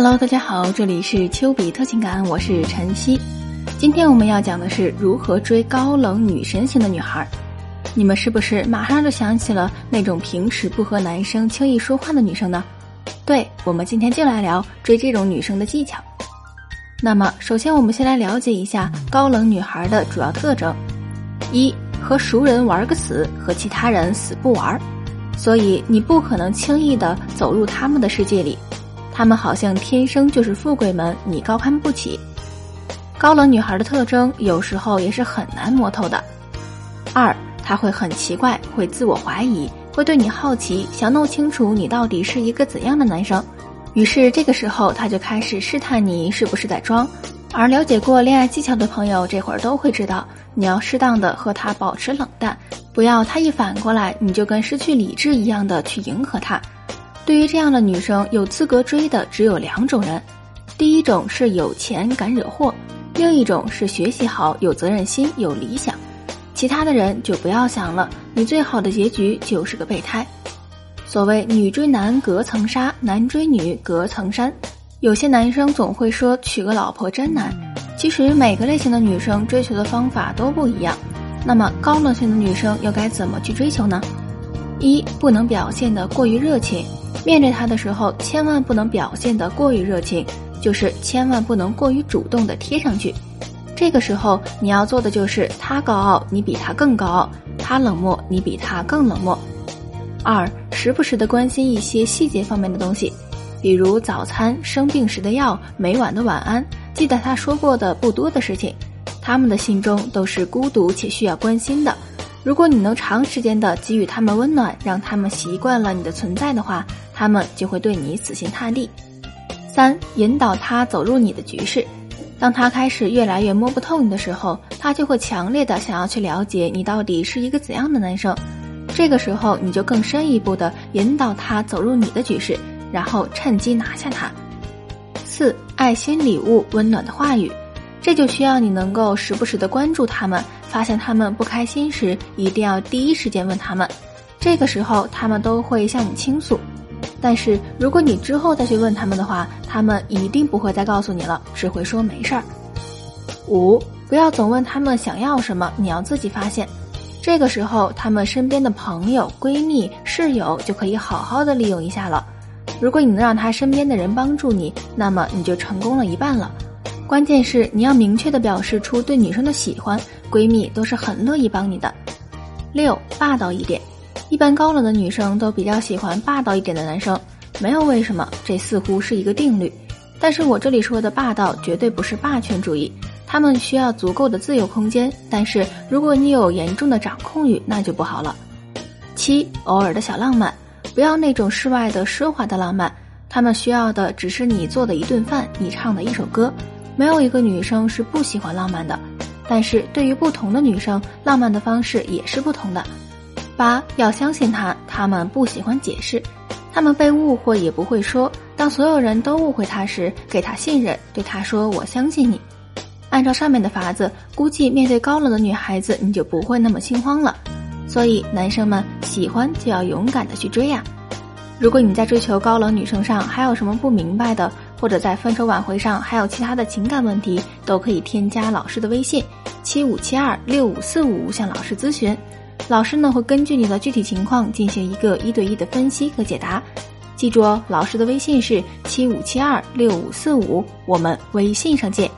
Hello，大家好，这里是丘比特情感，我是晨曦。今天我们要讲的是如何追高冷女神型的女孩。你们是不是马上就想起了那种平时不和男生轻易说话的女生呢？对，我们今天就来聊追这种女生的技巧。那么，首先我们先来了解一下高冷女孩的主要特征：一和熟人玩个死，和其他人死不玩，所以你不可能轻易的走入他们的世界里。他们好像天生就是富贵门，你高攀不起。高冷女孩的特征有时候也是很难摸透的。二，她会很奇怪，会自我怀疑，会对你好奇，想弄清楚你到底是一个怎样的男生。于是这个时候，他就开始试探你是不是在装。而了解过恋爱技巧的朋友，这会儿都会知道，你要适当的和他保持冷淡，不要他一反过来，你就跟失去理智一样的去迎合他。对于这样的女生，有资格追的只有两种人，第一种是有钱敢惹祸，另一种是学习好、有责任心、有理想。其他的人就不要想了，你最好的结局就是个备胎。所谓女追男隔层纱，男追女隔层山。有些男生总会说娶个老婆真难，其实每个类型的女生追求的方法都不一样。那么高冷型的女生又该怎么去追求呢？一不能表现的过于热情。面对他的时候，千万不能表现得过于热情，就是千万不能过于主动的贴上去。这个时候你要做的就是他高傲，你比他更高傲；他冷漠，你比他更冷漠。二，时不时的关心一些细节方面的东西，比如早餐、生病时的药、每晚的晚安，记得他说过的不多的事情。他们的心中都是孤独且需要关心的。如果你能长时间的给予他们温暖，让他们习惯了你的存在的话。他们就会对你死心塌地。三，引导他走入你的局势。当他开始越来越摸不透你的时候，他就会强烈的想要去了解你到底是一个怎样的男生。这个时候，你就更深一步的引导他走入你的局势，然后趁机拿下他。四，爱心礼物，温暖的话语。这就需要你能够时不时的关注他们，发现他们不开心时，一定要第一时间问他们。这个时候，他们都会向你倾诉。但是如果你之后再去问他们的话，他们一定不会再告诉你了，只会说没事儿。五，不要总问他们想要什么，你要自己发现。这个时候，他们身边的朋友、闺蜜、室友就可以好好的利用一下了。如果你能让他身边的人帮助你，那么你就成功了一半了。关键是你要明确的表示出对女生的喜欢，闺蜜都是很乐意帮你的。六，霸道一点。一般高冷的女生都比较喜欢霸道一点的男生，没有为什么，这似乎是一个定律。但是我这里说的霸道绝对不是霸权主义，他们需要足够的自由空间。但是如果你有严重的掌控欲，那就不好了。七，偶尔的小浪漫，不要那种室外的奢华的浪漫，他们需要的只是你做的一顿饭，你唱的一首歌。没有一个女生是不喜欢浪漫的，但是对于不同的女生，浪漫的方式也是不同的。八要相信他，他们不喜欢解释，他们被误会也不会说。当所有人都误会他时，给他信任，对他说：“我相信你。”按照上面的法子，估计面对高冷的女孩子，你就不会那么心慌了。所以，男生们喜欢就要勇敢的去追呀。如果你在追求高冷女生上还有什么不明白的，或者在分手挽回上还有其他的情感问题，都可以添加老师的微信：七五七二六五四五，向老师咨询。老师呢会根据你的具体情况进行一个一对一的分析和解答，记住哦，老师的微信是七五七二六五四五，我们微信上见。